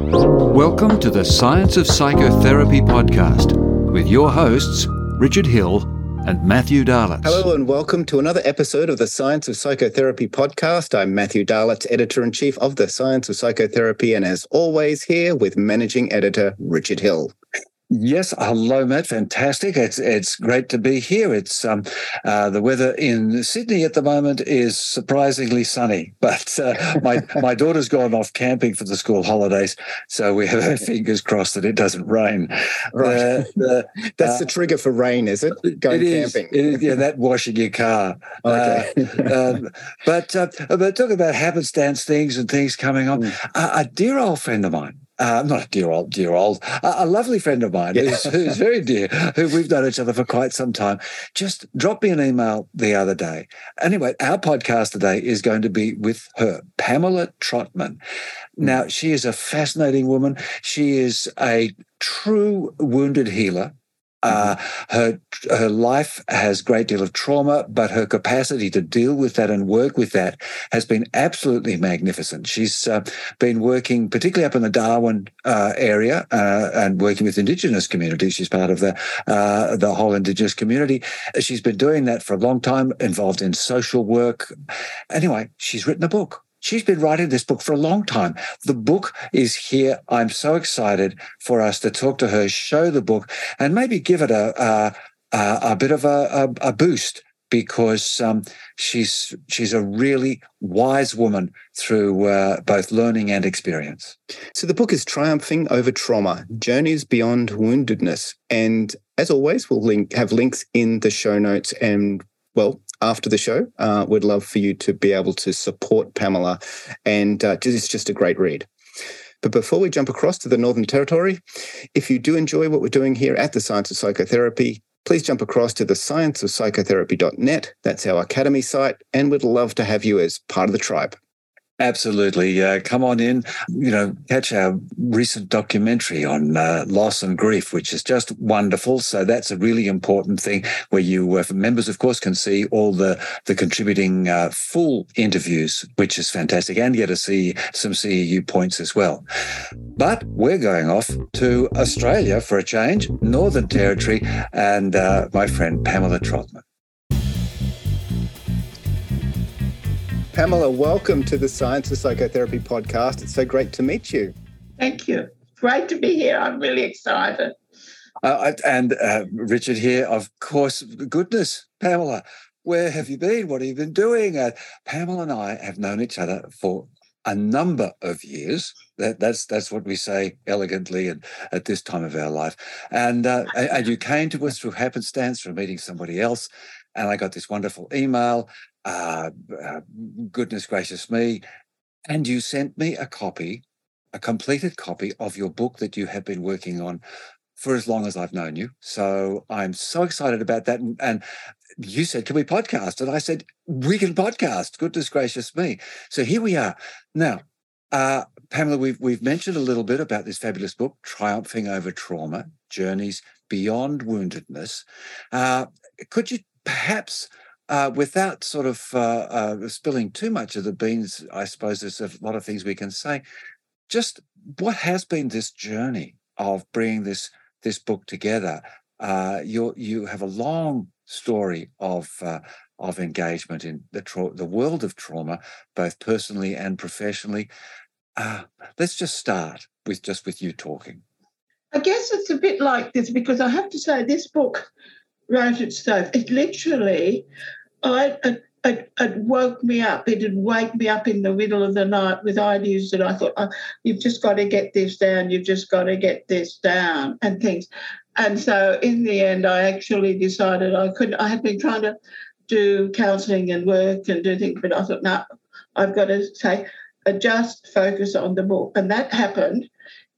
Welcome to the Science of Psychotherapy podcast with your hosts, Richard Hill and Matthew Dahlitz. Hello, and welcome to another episode of the Science of Psychotherapy podcast. I'm Matthew Dahlitz, editor in chief of the Science of Psychotherapy, and as always, here with managing editor Richard Hill. Yes, hello, Matt. Fantastic. It's it's great to be here. It's um, uh, the weather in Sydney at the moment is surprisingly sunny, but uh, my my daughter's gone off camping for the school holidays, so we have our fingers crossed that it doesn't rain. Right. Uh, That's the trigger for rain, is it? Going it camping. Is, yeah, that washing your car. Okay. um, but uh, but talk about happenstance things and things coming on. Mm. a dear old friend of mine uh, not a dear old, dear old, a, a lovely friend of mine yeah. who's, who's, very dear, who we've known each other for quite some time, just dropped me an email the other day. Anyway, our podcast today is going to be with her, Pamela Trotman. Now, she is a fascinating woman. She is a true wounded healer. Uh, her her life has a great deal of trauma, but her capacity to deal with that and work with that has been absolutely magnificent. She's uh, been working, particularly up in the Darwin uh, area, uh, and working with Indigenous communities. She's part of the uh, the whole Indigenous community. She's been doing that for a long time, involved in social work. Anyway, she's written a book She's been writing this book for a long time. The book is here. I'm so excited for us to talk to her, show the book, and maybe give it a a, a bit of a, a, boost because um, she's she's a really wise woman through uh, both learning and experience. So the book is triumphing over trauma: journeys beyond woundedness, and as always, we'll link have links in the show notes and well, after the show. Uh, we'd love for you to be able to support Pamela, and uh, it's just a great read. But before we jump across to the Northern Territory, if you do enjoy what we're doing here at the Science of Psychotherapy, please jump across to the scienceofpsychotherapy.net. That's our academy site, and we'd love to have you as part of the tribe. Absolutely. Uh, come on in, you know, catch our recent documentary on uh, loss and grief, which is just wonderful. So that's a really important thing where you, uh, members, of course, can see all the, the contributing uh, full interviews, which is fantastic, and get to see some CEU points as well. But we're going off to Australia for a change, Northern Territory, and uh, my friend Pamela Trotman. Pamela, welcome to the Science of Psychotherapy podcast. It's so great to meet you. Thank you. Great to be here. I'm really excited. Uh, and uh, Richard here, of course, goodness, Pamela, where have you been? What have you been doing? Uh, Pamela and I have known each other for a number of years. That, that's that's what we say elegantly and at this time of our life. And uh, and you came to us through happenstance from meeting somebody else, and I got this wonderful email uh, uh, goodness gracious me. And you sent me a copy, a completed copy of your book that you have been working on for as long as I've known you. So I'm so excited about that. And, and you said, Can we podcast? And I said, We can podcast. Goodness gracious me. So here we are. Now, uh, Pamela, we've, we've mentioned a little bit about this fabulous book, Triumphing Over Trauma Journeys Beyond Woundedness. Uh, could you perhaps uh, without sort of uh, uh, spilling too much of the beans, I suppose there's a lot of things we can say. Just what has been this journey of bringing this this book together? Uh, you you have a long story of uh, of engagement in the tra- the world of trauma, both personally and professionally. Uh, let's just start with just with you talking. I guess it's a bit like this because I have to say this book wrote itself. It literally I, it, it, it, woke me up. It would wake me up in the middle of the night with ideas that I thought, oh, you've just got to get this down, you've just got to get this down, and things. And so in the end, I actually decided I couldn't, I had been trying to do counselling and work and do things, but I thought, no, I've got to say, uh, just focus on the book. And that happened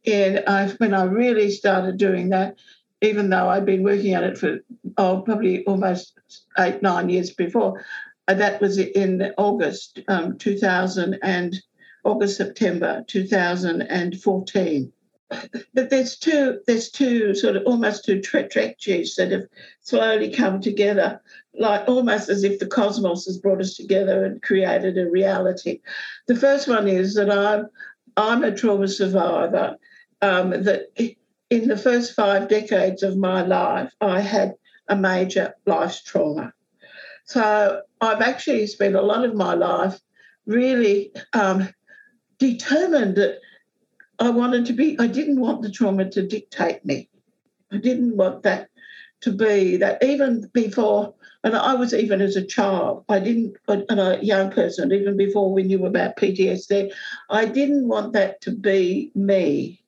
in I, when I really started doing that even though I'd been working on it for oh probably almost eight nine years before. Uh, that was in August um, 2000 and August September 2014. But there's two there's two sort of almost two trajectories that have slowly come together, like almost as if the cosmos has brought us together and created a reality. The first one is that I've I'm a trauma survivor. Um, that in the first five decades of my life, I had a major life trauma. So I've actually spent a lot of my life really um, determined that I wanted to be, I didn't want the trauma to dictate me. I didn't want that to be that even before, and I was even as a child, I didn't, and a young person, even before we knew about PTSD, I didn't want that to be me.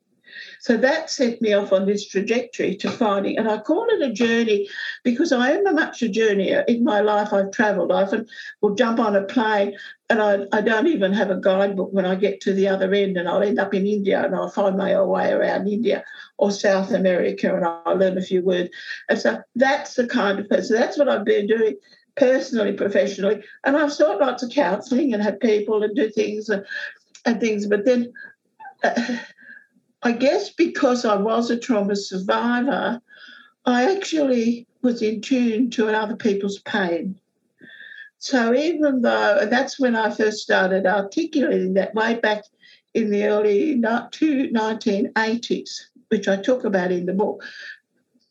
So that set me off on this trajectory to finding, and I call it a journey because I am a much a journeyer. In my life, I've travelled. I often will jump on a plane and I, I don't even have a guidebook when I get to the other end, and I'll end up in India and I'll find my way around India or South America and I'll learn a few words. And so that's the kind of person, that's what I've been doing personally, professionally. And I've sought lots of counselling and had people and do things and, and things, but then. Uh, I guess because I was a trauma survivor, I actually was in tune to other people's pain. So even though that's when I first started articulating that way back in the early 1980s, which I talk about in the book,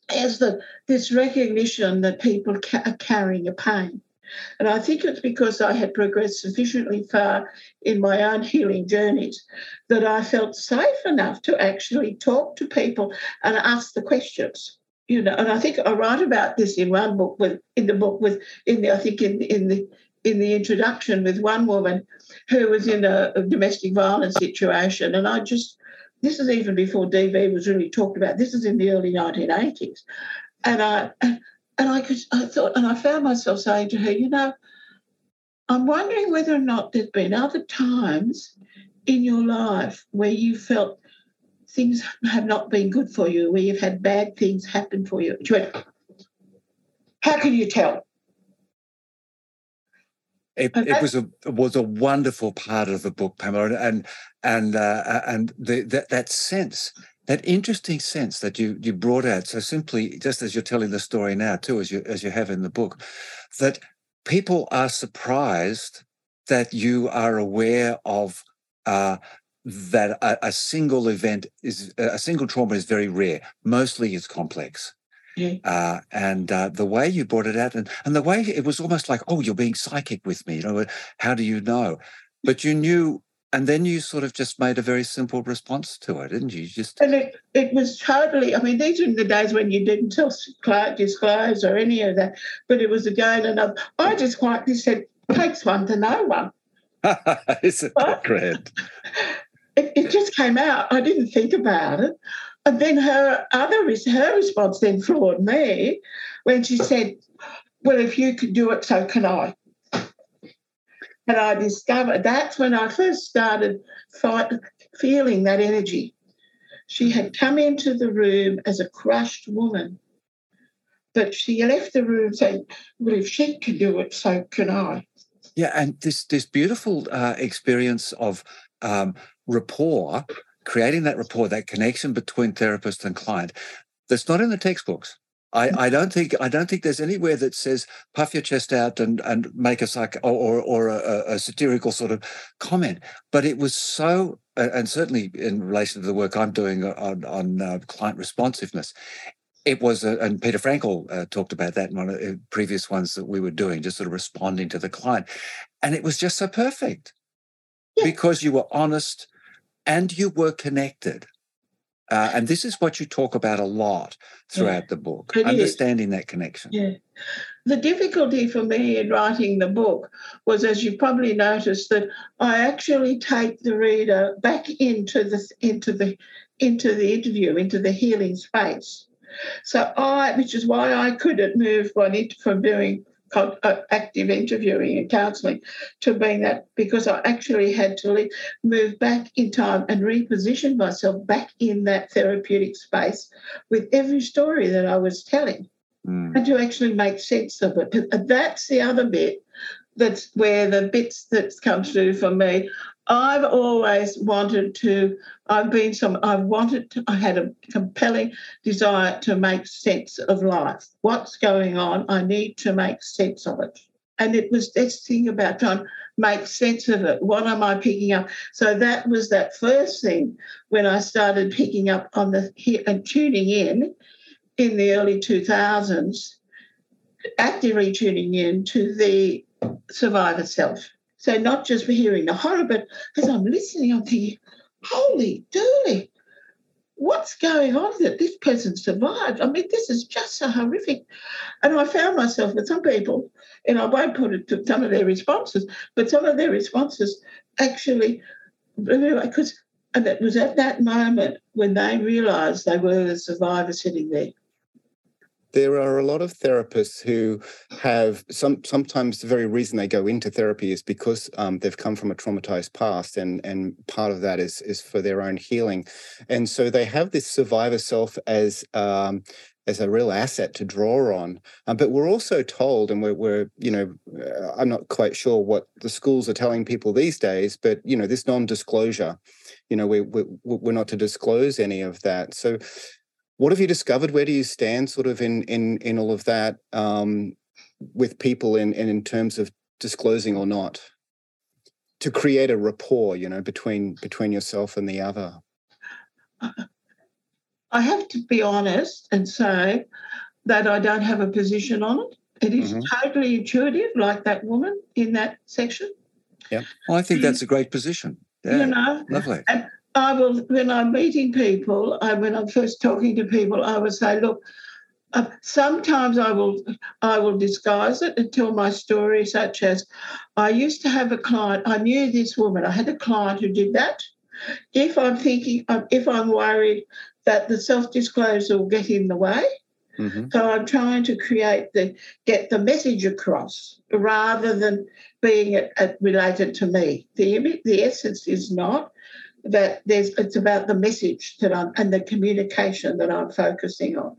as the this recognition that people ca- are carrying a pain. And I think it's because I had progressed sufficiently far in my own healing journeys that I felt safe enough to actually talk to people and ask the questions. You know, and I think I write about this in one book with in the book with in the I think in in the in the introduction with one woman who was in a, a domestic violence situation, and I just this is even before DV was really talked about. This is in the early 1980s, and I and I could, I thought, and I found myself saying to her, you know, I'm wondering whether or not there's been other times in your life where you felt things have not been good for you, where you've had bad things happen for you. She went, How can you tell? It, it, was a was a wonderful part of the book, Pamela, and and uh, and the, that that sense that interesting sense that you you brought out so simply just as you're telling the story now too as you as you have in the book that people are surprised that you are aware of uh, that a, a, single event is a single trauma is very rare. Mostly it's complex. Yeah. Uh, and uh, the way you brought it out and, and the way it was almost like oh you're being psychic with me. You know how do you know? But you knew and then you sort of just made a very simple response to it, didn't you? just and it, it was totally. I mean, these were the days when you didn't tell disclose or any of that, but it was again and I just quietly said, "Takes one to know one." Isn't that great? It, it just came out. I didn't think about it, and then her other her response then floored me when she said, "Well, if you can do it, so can I." And I discovered that's when I first started fight, feeling that energy. She had come into the room as a crushed woman, but she left the room saying, Well, if she can do it, so can I. Yeah, and this this beautiful uh, experience of um, rapport, creating that rapport, that connection between therapist and client, that's not in the textbooks. I, I don't think I don't think there's anywhere that says puff your chest out and and make a psych or or, or a, a, satirical sort of comment. But it was so, and certainly in relation to the work I'm doing on on uh, client responsiveness, it was, and Peter Frankel uh, talked about that in one of the previous ones that we were doing, just sort of responding to the client, and it was just so perfect yeah. because you were honest and you were connected. Uh, and this is what you talk about a lot throughout yeah, the book, understanding is. that connection. Yeah. The difficulty for me in writing the book was, as you probably noticed, that I actually take the reader back into the into the into the interview, into the healing space. So I, which is why I couldn't move one from doing active interviewing and counselling to being that because I actually had to move back in time and reposition myself back in that therapeutic space with every story that I was telling mm. and to actually make sense of it. That's the other bit that's where the bits that come through for me. I've always wanted to, I've been some, I've wanted to, I had a compelling desire to make sense of life. What's going on? I need to make sense of it. And it was this thing about trying to make sense of it. What am I picking up? So that was that first thing when I started picking up on the and tuning in in the early 2000s, actively tuning in to the survivor self. So not just for hearing the horror, but as I'm listening, I'm thinking, holy dooly, what's going on that this person survived? I mean, this is just so horrific. And I found myself with some people, and I won't put it to some of their responses, but some of their responses actually, because and it was at that moment when they realised they were the survivor sitting there there are a lot of therapists who have some sometimes the very reason they go into therapy is because um, they've come from a traumatized past and and part of that is is for their own healing and so they have this survivor self as um, as a real asset to draw on. Um, but we're also told, and we're, we're, you know, uh, I'm not quite sure what the schools are telling people these days, but, you know, this non disclosure, you know, we, we, we're not to disclose any of that. So what have you discovered? Where do you stand, sort of in in in all of that, um, with people in in, in terms of disclosing or not, to create a rapport, you know, between between yourself and the other. I have to be honest and say that I don't have a position on it. It is mm-hmm. totally intuitive, like that woman in that section. Yeah, well, I think that's a great position. Yeah, you know, lovely. And, I will, when I'm meeting people, I, when I'm first talking to people, I will say, look, uh, sometimes I will I will disguise it and tell my story, such as I used to have a client. I knew this woman. I had a client who did that. If I'm thinking, um, if I'm worried that the self disclosure will get in the way, mm-hmm. so I'm trying to create the get the message across rather than being it, it related to me. The the essence is not that there's it's about the message that I'm and the communication that I'm focusing on.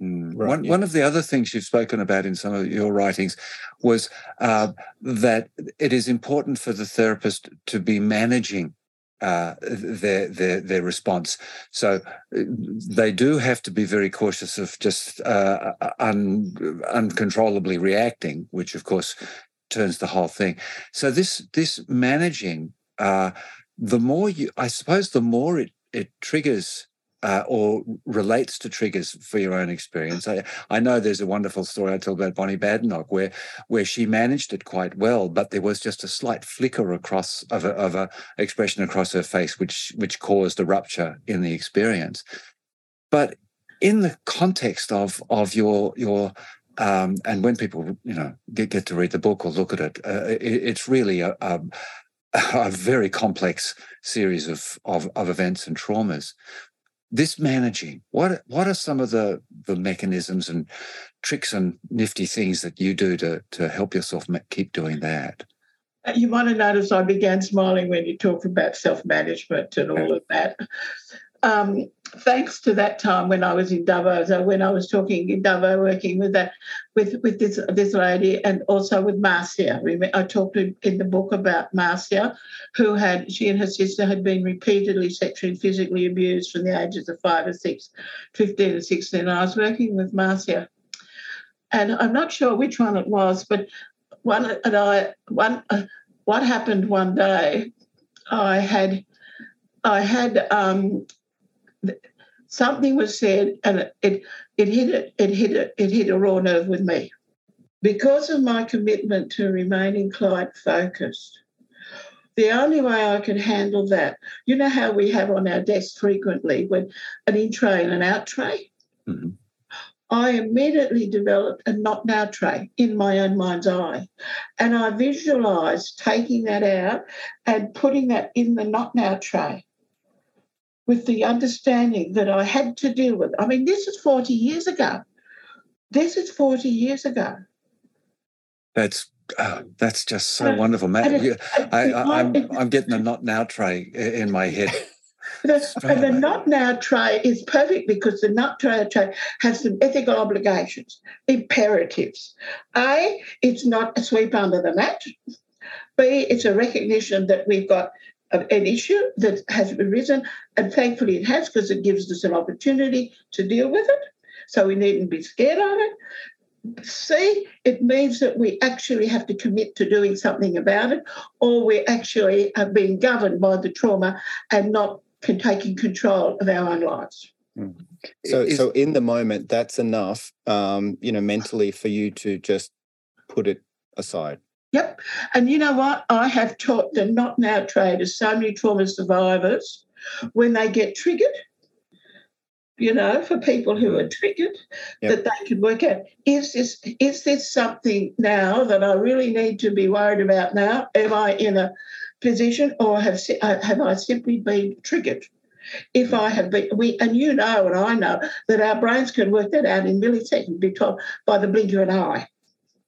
Mm. Right, one, yeah. one of the other things you've spoken about in some of your writings was uh, that it is important for the therapist to be managing uh, their their their response. So uh, they do have to be very cautious of just uh, un, uncontrollably reacting, which of course turns the whole thing. So this this managing uh, the more you, I suppose, the more it it triggers uh, or relates to triggers for your own experience. I, I know there's a wonderful story I tell about Bonnie Badenoch where where she managed it quite well, but there was just a slight flicker across of a, of a expression across her face, which which caused a rupture in the experience. But in the context of of your your um, and when people you know get, get to read the book or look at it, uh, it it's really a, a, a very complex series of, of, of events and traumas. This managing, what what are some of the the mechanisms and tricks and nifty things that you do to to help yourself keep doing that? Uh, you might have noticed I began smiling when you talked about self management and all of that. Um, thanks to that time when I was in Dubbo, so when I was talking in Dubbo, working with that, with with this this lady, and also with Marcia. I talked in the book about Marcia, who had she and her sister had been repeatedly sexually and physically abused from the ages of five or six, 15 and 16. And I was working with Marcia, and I'm not sure which one it was, but one and I one uh, what happened one day, I had I had um, something was said and it, it, it hit it, it hit it, it hit a raw nerve with me. Because of my commitment to remaining client focused, the only way I could handle that, you know how we have on our desk frequently when an in tray and an out tray? Mm-hmm. I immediately developed a not now tray in my own mind's eye. And I visualized taking that out and putting that in the not now tray with the understanding that I had to deal with. I mean, this is 40 years ago. This is 40 years ago. That's oh, that's just so and wonderful, Matt. It, I, am I'm, I'm getting a not now tray in my head. The, and the not now tray is perfect because the not now tray has some ethical obligations, imperatives. A, it's not a sweep under the mat. B, it's a recognition that we've got an issue that has arisen, and thankfully it has because it gives us an opportunity to deal with it. So we needn't be scared of it. C, it means that we actually have to commit to doing something about it, or we actually are being governed by the trauma and not can, taking control of our own lives. Mm. So, is, so in the moment, that's enough, um, you know, mentally for you to just put it aside. Yep. And you know what? I have taught the not now traders, so many trauma survivors, when they get triggered, you know, for people who are triggered, yep. that they can work out is this is this something now that I really need to be worried about now? Am I in a position, or have uh, have I simply been triggered? If I have been, we and you know, and I know that our brains can work that out in milliseconds by the blink of an eye.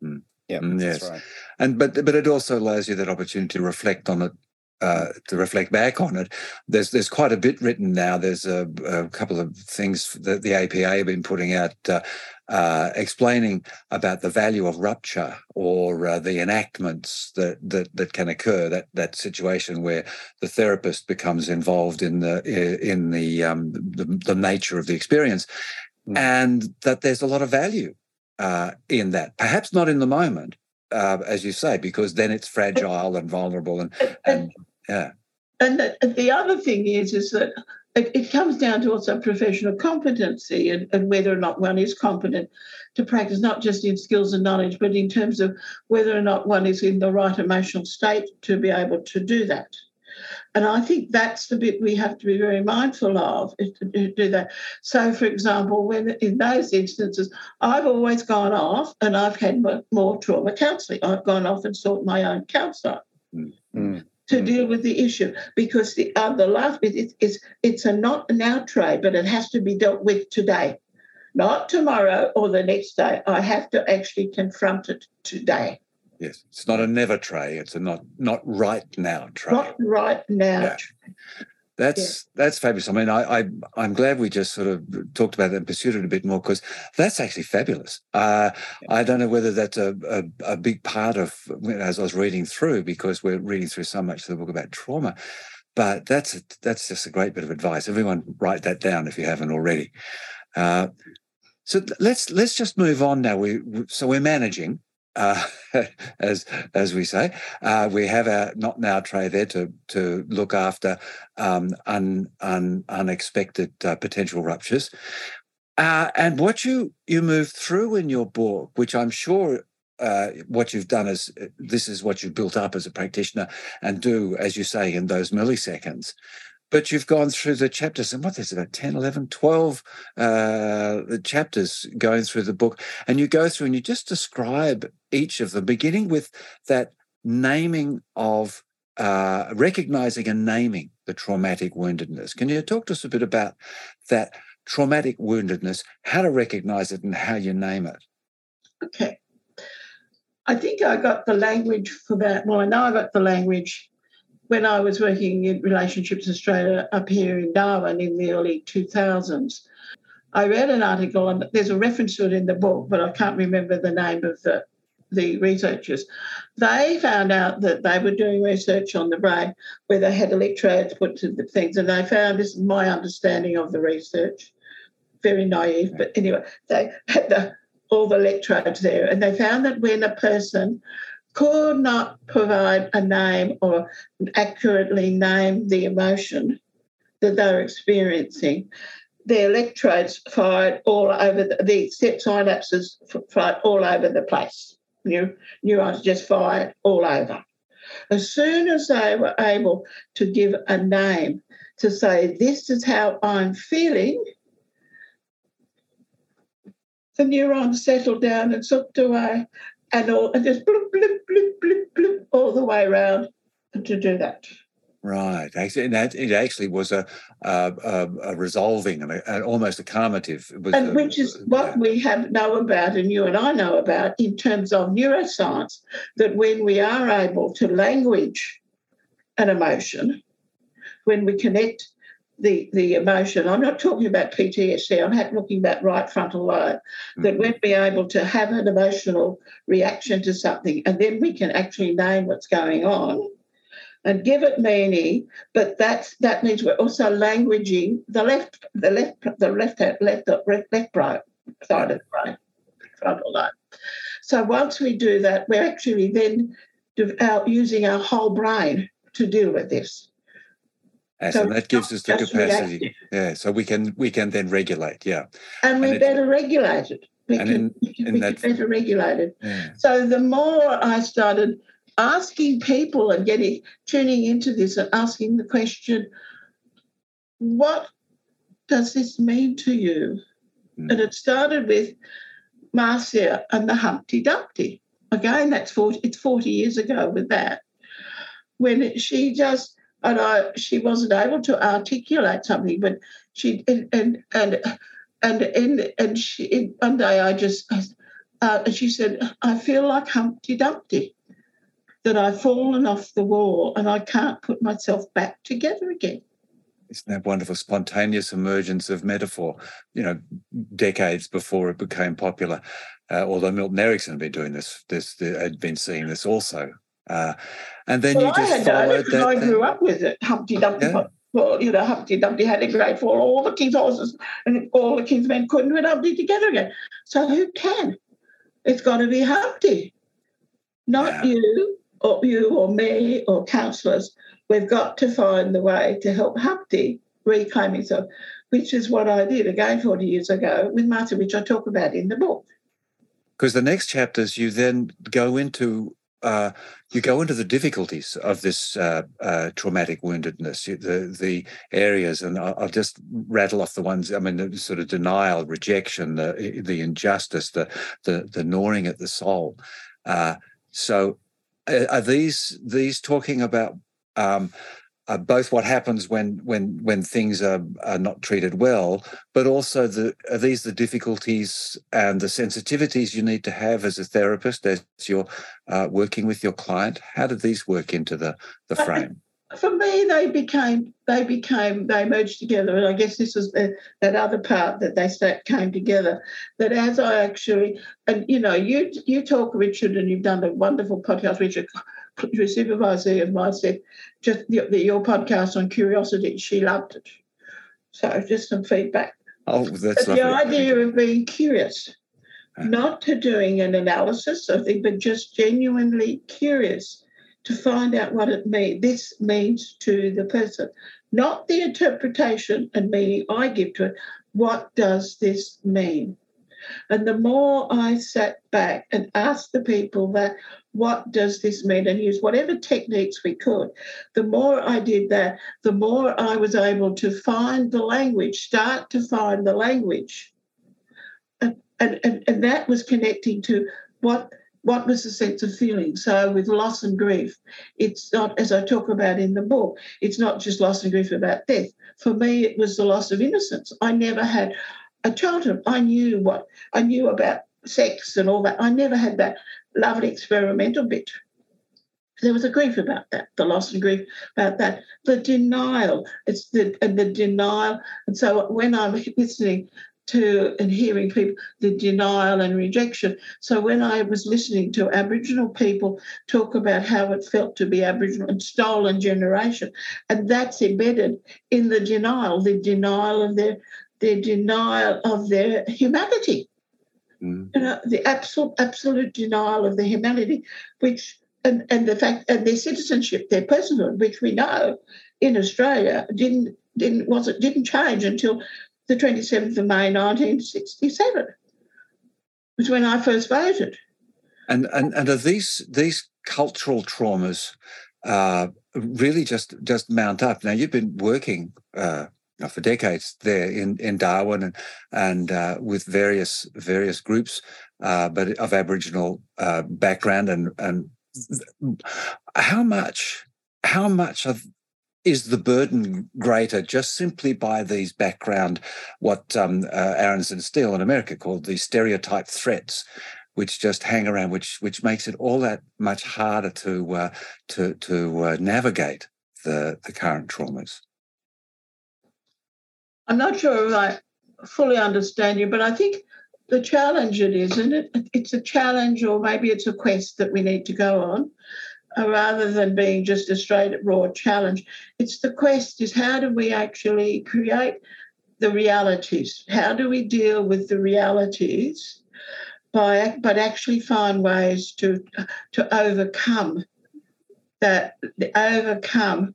Mm. Yeah, mm, yes, right. And but but it also allows you that opportunity to reflect on it uh, to reflect back on it. There's there's quite a bit written now. There's a, a couple of things that the APA have been putting out, uh, uh, explaining about the value of rupture or uh, the enactments that that that can occur. That that situation where the therapist becomes involved in the in the um, the, the nature of the experience, mm. and that there's a lot of value uh, in that. Perhaps not in the moment, uh, as you say, because then it's fragile and vulnerable, and and yeah. And the, the other thing is, is that it, it, comes down to also professional competency and, and whether or not one is competent to practice, not just in skills and knowledge, but in terms of whether or not one is in the right emotional state to be able to do that. And I think that's the bit we have to be very mindful of to do that. So, for example, when in those instances, I've always gone off and I've had more trauma counselling. I've gone off and sought my own counsellor. Mm-hmm to mm. deal with the issue because the uh, the last bit is, is it's a not now trade, but it has to be dealt with today, not tomorrow or the next day. I have to actually confront it today. Yes, it's not a never tray. It's a not not right now tray. Not right now. Yeah. That's yeah. that's fabulous. I mean, I, I I'm glad we just sort of talked about that and pursued it a bit more because that's actually fabulous. Uh. I don't know whether that's a, a, a big part of as I was reading through because we're reading through so much of the book about trauma, but that's a, that's just a great bit of advice. Everyone, write that down if you haven't already. Uh, so let's let's just move on now. We so we're managing uh, as as we say. Uh, we have our not now tray there to to look after um, un, un, unexpected uh, potential ruptures. Uh, and what you you move through in your book, which I'm sure uh, what you've done is this is what you've built up as a practitioner and do, as you say, in those milliseconds but you've gone through the chapters and what there's about 10 11 12 uh, chapters going through the book and you go through and you just describe each of them beginning with that naming of uh, recognizing and naming the traumatic woundedness. Can you talk to us a bit about that traumatic woundedness how to recognize it and how you name it? Okay. I think i got the language for that well i know i got the language when I was working in Relationships Australia up here in Darwin in the early 2000s, I read an article, and there's a reference to it in the book, but I can't remember the name of the, the researchers. They found out that they were doing research on the brain where they had electrodes put to the things, and they found this is my understanding of the research, very naive, but anyway, they had the, all the electrodes there, and they found that when a person could not provide a name or accurately name the emotion that they're experiencing. The electrodes fired all over the, the synapses fired all over the place. New, neurons just fired all over. As soon as they were able to give a name to say, This is how I'm feeling, the neurons settled down and slipped away and all and just bloop, bloop, bloop, bloop, bloop, all the way around to do that. Right. and that, it actually was a, a, a resolving and a, almost a calmative. and which is what we have know about, and you and I know about in terms of neuroscience, that when we are able to language an emotion, when we connect the, the emotion. I'm not talking about PTSD, I'm talking about right frontal lobe, mm-hmm. that we'd be able to have an emotional reaction to something and then we can actually name what's going on and give it meaning, but that's that means we're also languaging the left the left the left left left left, left brain side of the brain, frontal lobe. So once we do that, we're actually then out using our whole brain to deal with this. And so that gives us the capacity. Reactive. Yeah. So we can we can then regulate. Yeah. And we're better regulated. We can, in, we can, we that, can better regulated. Yeah. So the more I started asking people and getting tuning into this and asking the question, what does this mean to you? Mm. And it started with Marcia and the Humpty Dumpty. Again, that's 40, it's 40 years ago with that. When she just and I, she wasn't able to articulate something, but she and and and and and, and she one day I just uh, she said I feel like Humpty Dumpty, that I've fallen off the wall and I can't put myself back together again. Isn't that wonderful? Spontaneous emergence of metaphor, you know, decades before it became popular. Uh, although Milton Erickson had been doing this, this had been seeing this also. Uh, and then well, you just I followed that. I grew up with it. Humpty Dumpty. Yeah. Well, you know, Humpty Dumpty had a great fall. All the king's horses and all the king's men couldn't put Humpty together again. So who can? It's got to be Humpty, not yeah. you or you or me or counsellors. We've got to find the way to help Humpty reclaim himself, which is what I did again 40 years ago with Martha, which I talk about in the book. Because the next chapters, you then go into uh, you go into the difficulties of this uh, uh, traumatic woundedness, the the areas, and I'll, I'll, just rattle off the ones. I mean, the sort of denial, rejection, the the injustice, the the the gnawing at the soul. Uh, so, are these these talking about um, uh, both what happens when when when things are, are not treated well, but also the are these the difficulties and the sensitivities you need to have as a therapist as you're uh, working with your client. How did these work into the the frame? For me, they became they became they merged together, and I guess this was the, that other part that they came together. That as I actually and you know you you talk Richard, and you've done a wonderful podcast, Richard your supervisor of mine said, just the, the, your podcast on curiosity, she loved it. So just some feedback. Oh, that's but the idea of being curious, not to doing an analysis of it, but just genuinely curious to find out what it means. This means to the person, not the interpretation and meaning I give to it. What does this mean? And the more I sat back and asked the people that, what does this mean? And use whatever techniques we could. The more I did that, the more I was able to find the language, start to find the language. And, and, and that was connecting to what what was the sense of feeling? So with loss and grief, it's not, as I talk about in the book, it's not just loss and grief about death. For me, it was the loss of innocence. I never had a childhood. I knew what I knew about sex and all that. I never had that lovely experimental bit. There was a grief about that, the loss and grief about that, the denial. It's the the denial. And so when I'm listening to and hearing people, the denial and rejection. So when I was listening to Aboriginal people talk about how it felt to be Aboriginal and stolen generation, and that's embedded in the denial, the denial of their their denial of their humanity. Mm. You know, the absolute absolute denial of their humanity, which and, and the fact and their citizenship, their personhood, which we know in Australia didn't didn't wasn't didn't change until the 27th of May 1967, was when I first voted. And and, and are these these cultural traumas uh, really just just mount up? Now you've been working uh, for decades there in, in Darwin and and uh, with various various groups, uh, but of Aboriginal uh, background and and how much how much of is the burden greater just simply by these background what um, uh, Aronson Steele in America called the stereotype threats which just hang around which which makes it all that much harder to uh, to to uh, navigate the the current traumas I'm not sure if I fully understand you, but I think the challenge it is, and it, it's a challenge, or maybe it's a quest that we need to go on, uh, rather than being just a straight raw challenge. It's the quest is how do we actually create the realities? How do we deal with the realities by but actually find ways to to overcome that overcome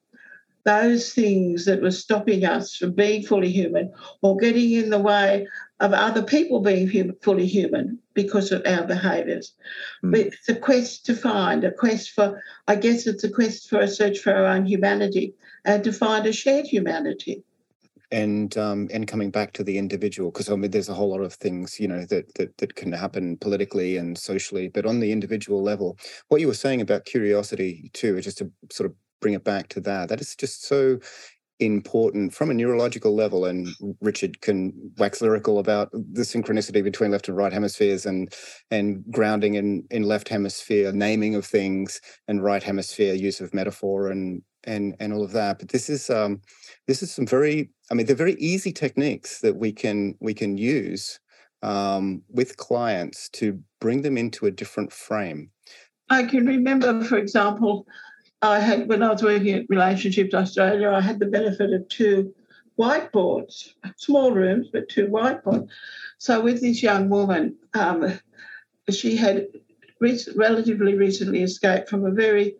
those things that were stopping us from being fully human or getting in the way of other people being human, fully human because of our behaviours. Mm. But it's a quest to find, a quest for, I guess it's a quest for a search for our own humanity and to find a shared humanity and um, and coming back to the individual because I mean there's a whole lot of things you know that, that that can happen politically and socially, but on the individual level, what you were saying about curiosity too, just to sort of bring it back to that, that is just so important from a neurological level and richard can wax lyrical about the synchronicity between left and right hemispheres and and grounding in in left hemisphere naming of things and right hemisphere use of metaphor and and and all of that. But this is um this is some very i mean they're very easy techniques that we can we can use um, with clients to bring them into a different frame. I can remember for example i had when i was working at relationships australia i had the benefit of two whiteboards small rooms but two whiteboards. So with this young woman um, she had re- relatively recently escaped from a very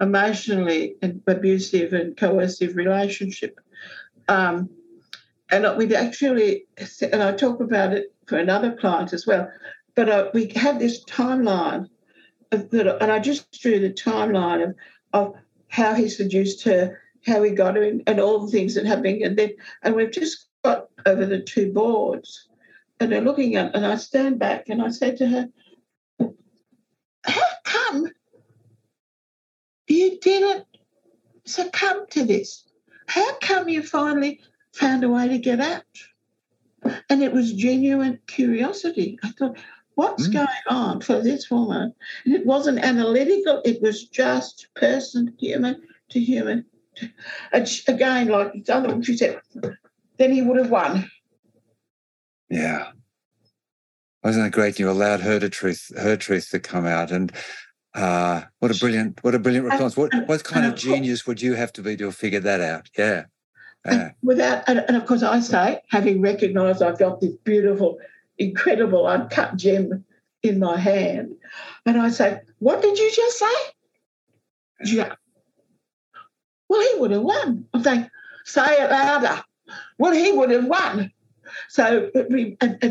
emotionally abusive and coercive relationship. Um, and we've actually, and I talk about it for another client as well, but uh, we had this timeline, that, and I just drew the timeline of, of how he seduced her, how he got her, and, all the things that happened. And then, and we've just got over the two boards, and they're looking at, and I stand back and I said to her, "How come you didn't succumb to this?" How come you finally found a way to get out? And it was genuine curiosity. I thought, what's mm. going on for this woman? And it wasn't analytical, it was just person, human to human. again, like the other one, she said, then he would have won. Yeah. Wasn't it great? You allowed her to truth, her truth to come out, and uh, what a brilliant, what a brilliant response. What what kind of genius would you have to be to figure that out? Yeah. Uh, without, and, and of course, I say, having recognised I've got this beautiful, incredible uncut gem in my hand, and I say, "What did you just say?" Yeah. "Well, he would have won." I'm saying, "Say it louder." Well, he would have won. So,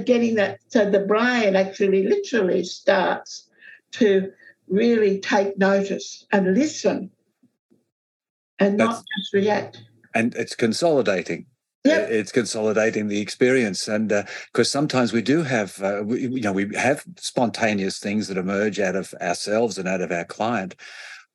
getting that, so the brain actually literally starts to really take notice and listen and That's, not just react. And it's consolidating. Yep. It's consolidating the experience, and because uh, sometimes we do have, uh, we, you know, we have spontaneous things that emerge out of ourselves and out of our client,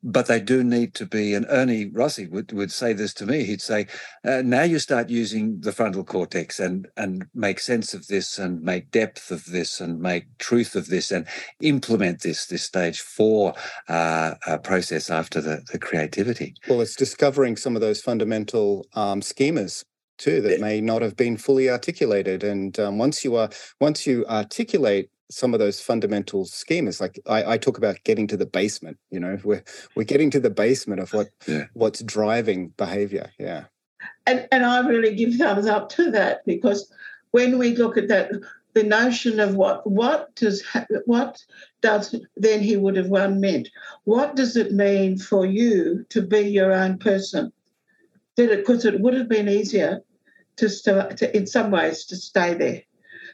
but they do need to be. And Ernie Rossi would, would say this to me. He'd say, uh, "Now you start using the frontal cortex and and make sense of this, and make depth of this, and make truth of this, and implement this this stage four uh, uh, process after the the creativity." Well, it's discovering some of those fundamental um, schemas too that may not have been fully articulated and um, once you are once you articulate some of those fundamental schemas like I, I, talk about getting to the basement you know we're we're getting to the basement of what yeah. what's driving behavior yeah. And and i really give thumbs up to that because when we look at that the notion of what what does what does then he would have won meant what does it mean for you to be your own person that it because it would have been easier to, start, to in some ways to stay there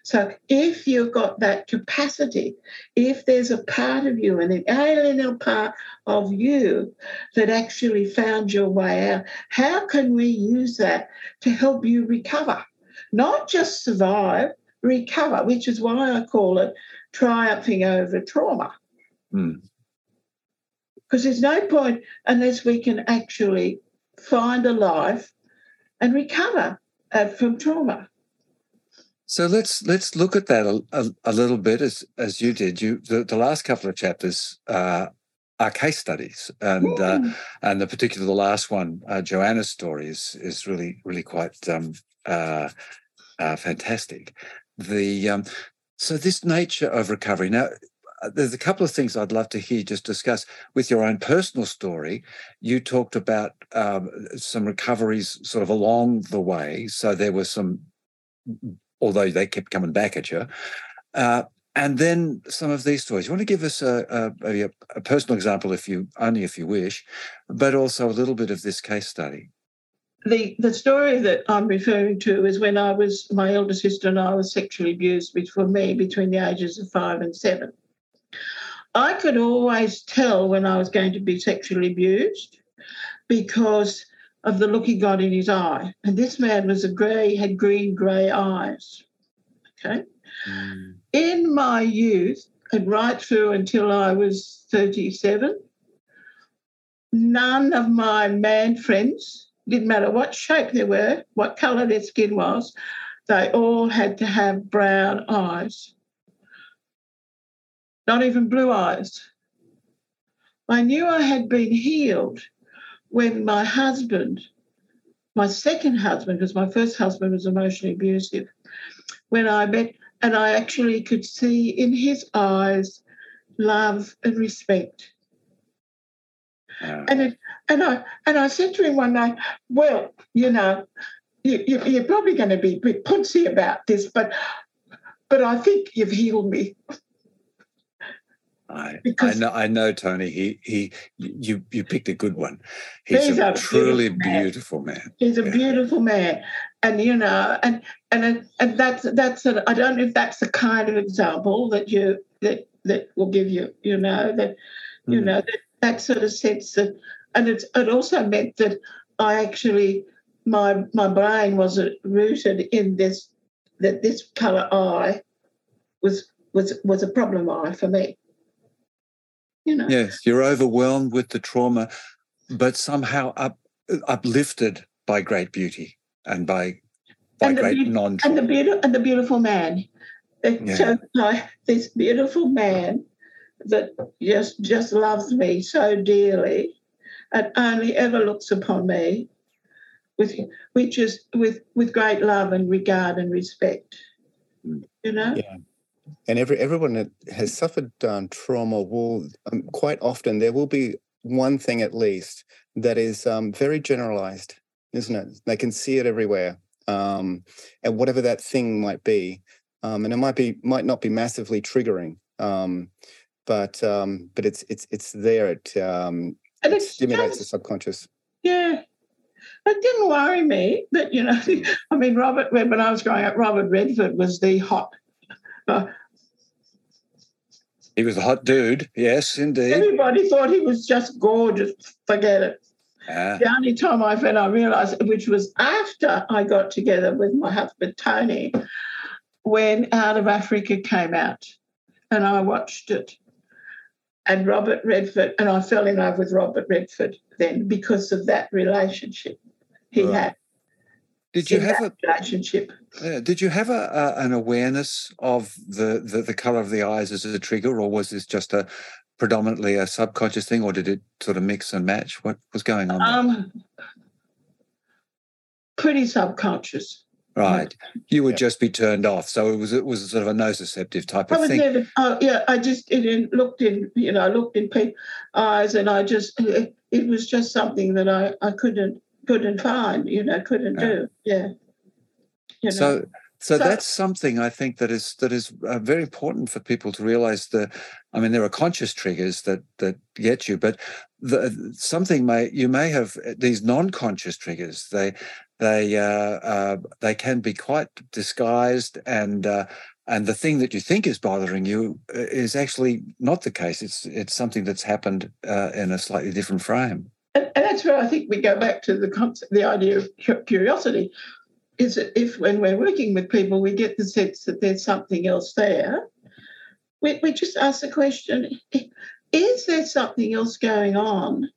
so if you've got that capacity, if there's a part of you, an alien part of you that actually found your way out, how can we use that to help you recover? Not just survive, recover, which is why I call it triumphing over trauma. Mm. Because there's no point unless we can actually find a life and recover uh, from trauma. So let's let's look at that a, a, a little bit as as you did. You the, the last couple of chapters uh, are case studies, and uh, and the particular the last one, uh, Joanna's story is is really really quite um, uh, uh, fantastic. The um, so this nature of recovery now. Uh, there's a couple of things I'd love to hear just discuss with your own personal story. You talked about um, some recoveries sort of along the way. So there were some although they kept coming back at you. Uh, and then some of these stories. You want to give us a, a, a, personal example, if you only if you wish, but also a little bit of this case study. The the story that I'm referring to is when I was my elder sister and I was sexually abused for me between the ages of five and seven. I could always tell when I was going to be sexually abused because of the look he got in his eye. And this man was a grey, had green grey eyes. Okay. Mm. In my youth, and right through until I was 37, none of my man friends, didn't matter what shape they were, what colour their skin was, they all had to have brown eyes. Not even blue eyes. I knew I had been healed when my husband, my second husband, because my first husband was emotionally abusive, when I met, and I actually could see in his eyes love and respect. And it, and I and I said to him one night, "Well, you know, you, you, you're probably going to be a bit punsy about this, but but I think you've healed me." I, I know, I know, Tony. He, he, you, you picked a good one. He's, he's a, a, truly beautiful man. man. He's a yeah. beautiful man, and you know, and and and that's that's. A, I don't know if that's the kind of example that you that that will give you, you know, that you mm. know that that sort of sense that, and it's it also meant that I actually my my brain was rooted in this that this color eye was was was a problem eye for me you know. Yes, you're overwhelmed with the trauma, but somehow up, uplifted by great beauty and by by great be- non and the beautiful and the beautiful man. Yeah. So this beautiful man that just just loves me so dearly and only ever looks upon me with which is with with great love and regard and respect. Mm. You know? Yeah and every everyone that has suffered um, trauma will um, quite often there will be one thing at least that is um, very generalized, isn't it? They can see it everywhere, um, and whatever that thing might be, um, and it might be might not be massively triggering, um, but but it's it's it's there. It, it stimulates the subconscious. Yeah, it didn't worry me that you know. I mean, Robert when I was growing up, Robert Redford was the hot. Uh, he was a hot dude. Yes, indeed. Everybody thought he was just gorgeous. Forget it. Ah. The only time I when I realised, which was after I got together with my husband Tony, when Out of Africa came out, and I watched it, and Robert Redford, and I fell in love with Robert Redford then because of that relationship he right. had. Did you have a relationship? Uh, did you have a, a, an awareness of the, the the color of the eyes as a trigger, or was this just a predominantly a subconscious thing, or did it sort of mix and match? What was going on? Um, pretty subconscious. Right, you would yeah. just be turned off. So it was it was sort of a nociceptive type of I was thing. Never, uh, yeah, I just it looked in you know I looked in people's eyes, and I just it, it was just something that I I couldn't couldn't find, you know, couldn't yeah. do. Yeah. You know? So so, so, that's something I think that is that is uh, very important for people to realize. The, I mean, there are conscious triggers that that get you, but the, something may you may have uh, these non-conscious triggers. They they uh, uh, they can be quite disguised, and uh, and the thing that you think is bothering you uh, is actually not the case. It's it's something that's happened in a slightly different frame. And, and that's where I think we go back to the concept, the idea of curiosity. Is that if when we're working with people, we get the sense that there's something else there, we, we just ask the question is there something else going on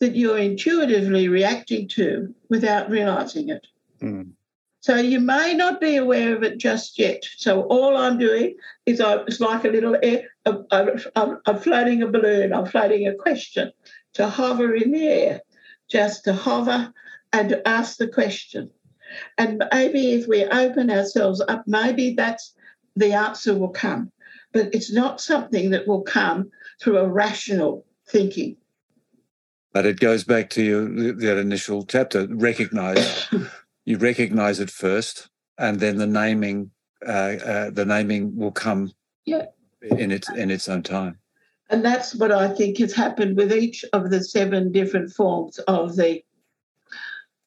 that you're intuitively reacting to without realizing it? Mm. So you may not be aware of it just yet. So all I'm doing is I, it's like a little air, I'm, I'm floating a balloon, I'm floating a question to hover in the air, just to hover and to ask the question. And maybe if we open ourselves up, maybe that's the answer will come. But it's not something that will come through a rational thinking. But it goes back to your, that initial chapter. Recognize, you recognize it first, and then the naming, uh, uh, the naming will come yeah. in its in its own time. And that's what I think has happened with each of the seven different forms of the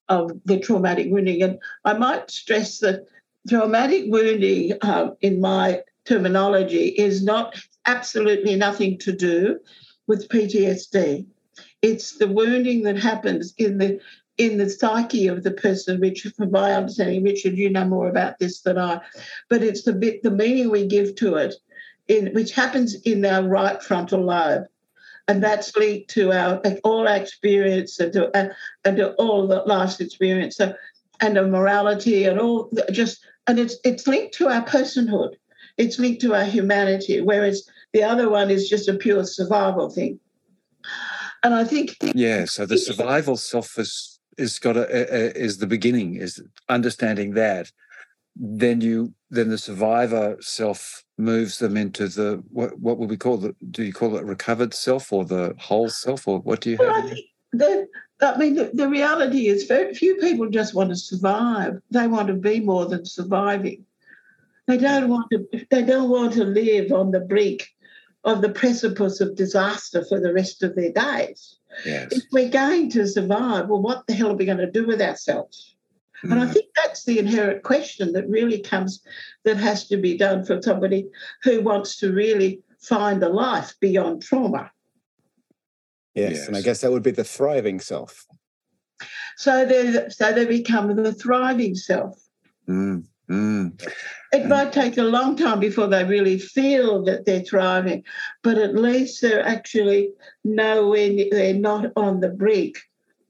of the traumatic wounding. And I might stress that traumatic wounding, uh, in my terminology, is not absolutely nothing to do with PTSD. It's the wounding that happens in the in the psyche of the person, which from my understanding, Richard, you know more about this than I, but it's the bit the meaning we give to it, in which happens in our right frontal lobe. And that's linked to our all our experience and to, uh, and to all the life's experience. So, and the morality and all just and it's it's linked to our personhood. It's linked to our humanity, whereas the other one is just a pure survival thing. And I think yeah, so the survival self is is got a, a, is the beginning is understanding that. Then you then the survivor self moves them into the what what would we call the do you call it recovered self or the whole self or what do you well, have? The, I mean, the, the reality is very few people just want to survive. They want to be more than surviving. They don't want to. They don't want to live on the brink of the precipice of disaster for the rest of their days. Yes. If we're going to survive, well, what the hell are we going to do with ourselves? Mm. And I hmm. think that's the inherent question that really comes, that has to be done for somebody who wants to really find a life beyond trauma. Yes, yes. and I guess that would be the thriving self. So they so they become the thriving self. Mm. Mm. It might take a long time before they really feel that they're thriving, but at least they're actually knowing they're not on the brink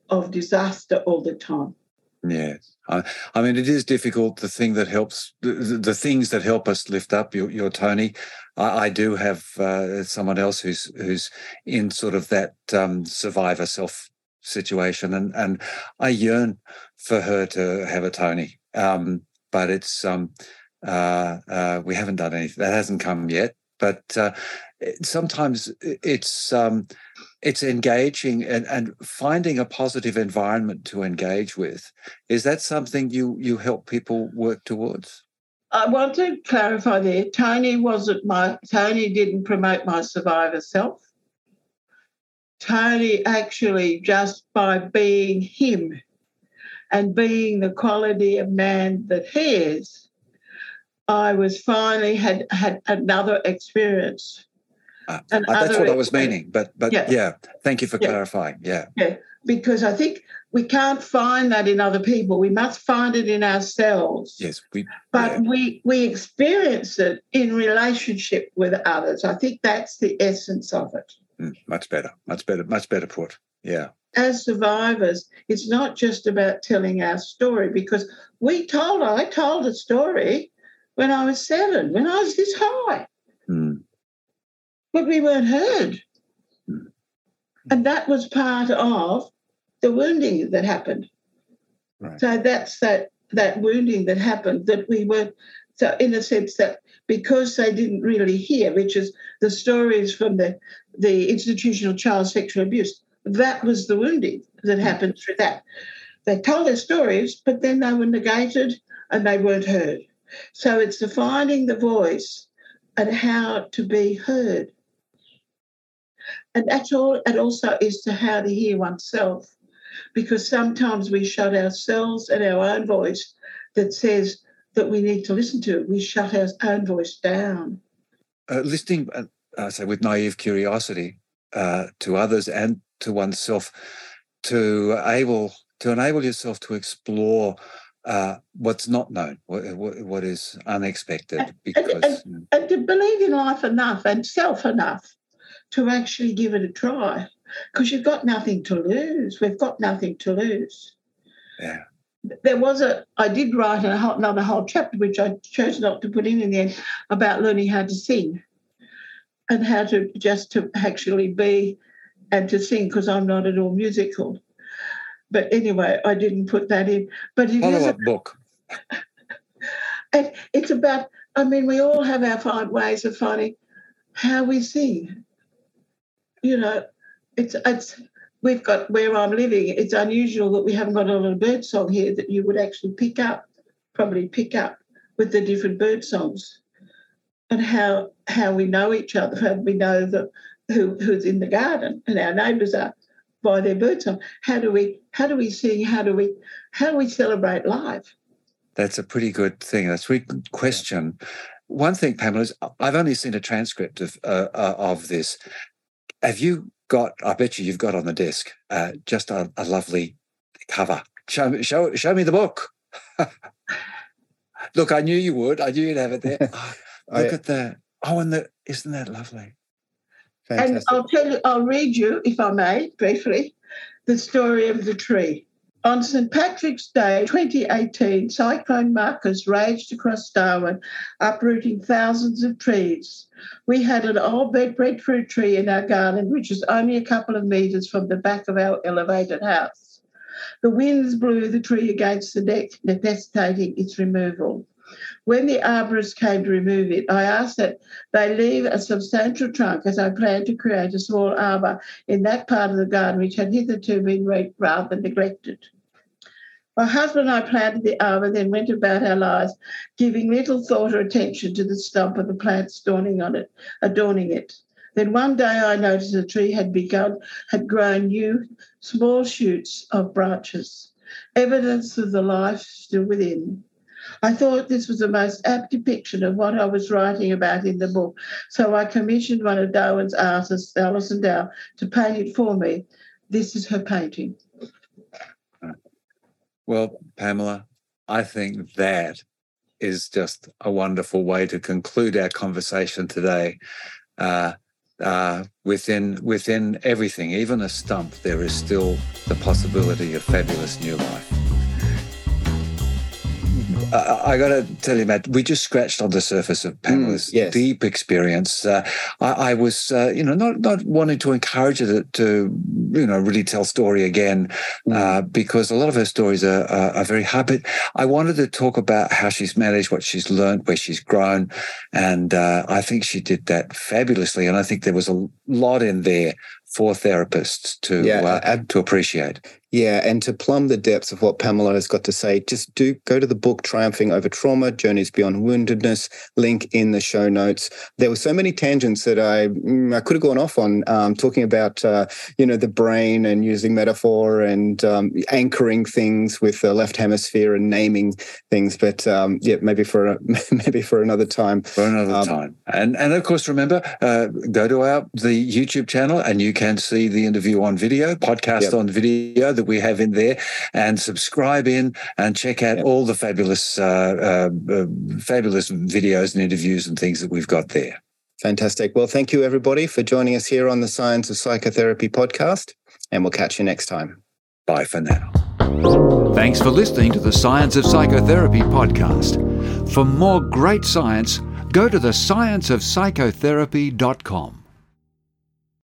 of disaster all the time. Yes. I, I mean, it is difficult. The thing that helps, the, the things that help us lift up your, your Tony. I, I do have uh, someone else who's who's in sort of that um, survivor self situation, and and I yearn for her to have a Tony. Um, but it's um, uh, uh, we haven't done anything. That hasn't come yet. But uh, sometimes it's um, it's engaging and, and finding a positive environment to engage with. Is that something you you help people work towards? I want to clarify there. Tony wasn't my Tony didn't promote my survivor self. Tony actually just by being him and being the quality of man that he is, I was finally had had another experience. Uh, uh, that's what I was meaning, but but yeah, yeah thank you for yeah. clarifying. Yeah, yeah, because I think we can't find that in other people. We must find it in ourselves. Yes, we. But yeah. we we experience it in relationship with others. I think that's the essence of it. Mm, much better, much better, much better put. Yeah as survivors, it's not just about telling our story because we told, I told a story when I was seven, when I was this high. Mm. But we weren't heard. And that was part of the wounding that happened. Right. So that's that that wounding that happened that we were so in a sense that because they didn't really hear, which is the stories from the the institutional child sexual abuse, that was the wounding that hmm. happened through that. They told their stories, but then they were negated and they weren't heard. So it's the finding the voice and how to be heard. And that's all it also is to how to hear oneself. Because sometimes we shut ourselves and our own voice that says that we need to listen to. It. We shut our own voice down. Uh, listening, uh, say, with naive curiosity uh, to others and to oneself to able to enable yourself to explore uh, what's not known, what, what is unexpected, because and, and, and, to believe in life enough and self enough to actually give it a try, because you've got nothing to lose. We've got nothing to lose. Yeah. There was a. I did write a whole, another whole chapter, which I chose not to put in in the end, about learning how to sing, and how to just to actually be and to sing because I'm not at all musical. But anyway, I didn't put that in. But it Follow up book. and it's about. I mean, we all have our five ways of finding how we sing. You know, it's it's we've got where I'm living. It's unusual that we haven't got a lot of bird song here that you would actually pick up, probably pick up with the different bird songs. and how how we know each other, how we know that who who's in the garden and our neighbours are by their bird song. How do we how do we sing? How do we how do we celebrate life? That's a pretty good thing. That's a good question. One thing, Pamela, is I've only seen a transcript of uh, uh, of this. Have you got? I bet you you've got on the desk uh, just a, a lovely cover. Show me, show show me the book. Look, I knew you would. I knew you'd have it there. Oh, look I, at that. Oh, and the isn't that lovely? Fantastic. And I'll tell you, I'll read you, if I may, briefly, the story of the tree. On St. Patrick's Day 2018, Cyclone Marcus raged across Darwin, uprooting thousands of trees. We had an old breadfruit tree in our garden, which was only a couple of metres from the back of our elevated house. The winds blew the tree against the deck, necessitating its removal. When the arborist came to remove it, I asked that they leave a substantial trunk as I planned to create a small arbour in that part of the garden which had hitherto been rather neglected. My husband and I planted the arbour, then went about our lives, giving little thought or attention to the stump of the plants adorning on it, adorning it. Then one day I noticed the tree had begun, had grown new small shoots of branches, evidence of the life still within. I thought this was the most apt depiction of what I was writing about in the book, so I commissioned one of Darwin's artists, Alison Dow, to paint it for me. This is her painting. Well, Pamela, I think that is just a wonderful way to conclude our conversation today. Uh, uh, within within everything, even a stump, there is still the possibility of fabulous new life. I got to tell you, Matt, we just scratched on the surface of Pamela's mm, yes. deep experience. Uh, I, I, was, uh, you know, not not wanting to encourage her to, to you know, really tell story again, mm. uh, because a lot of her stories are, are, are, very hard. But I wanted to talk about how she's managed, what she's learned, where she's grown, and uh, I think she did that fabulously. And I think there was a lot in there for therapists to yeah, uh, to appreciate. Yeah, and to plumb the depths of what Pamela has got to say, just do go to the book Triumphing Over Trauma, Journeys Beyond Woundedness, link in the show notes. There were so many tangents that I mm, I could have gone off on, um, talking about uh, you know the brain and using metaphor and um, anchoring things with the left hemisphere and naming things. But um, yeah, maybe for a, maybe for another time. For another um, time, and and of course, remember uh, go to our the YouTube channel and you can see the interview on video, podcast yep. on video that we have in there and subscribe in and check out yep. all the fabulous, uh, uh, uh, fabulous videos and interviews and things that we've got there. Fantastic. Well, thank you everybody for joining us here on the Science of Psychotherapy podcast, and we'll catch you next time. Bye for now. Thanks for listening to the Science of Psychotherapy podcast. For more great science, go to the scienceofpsychotherapy.com.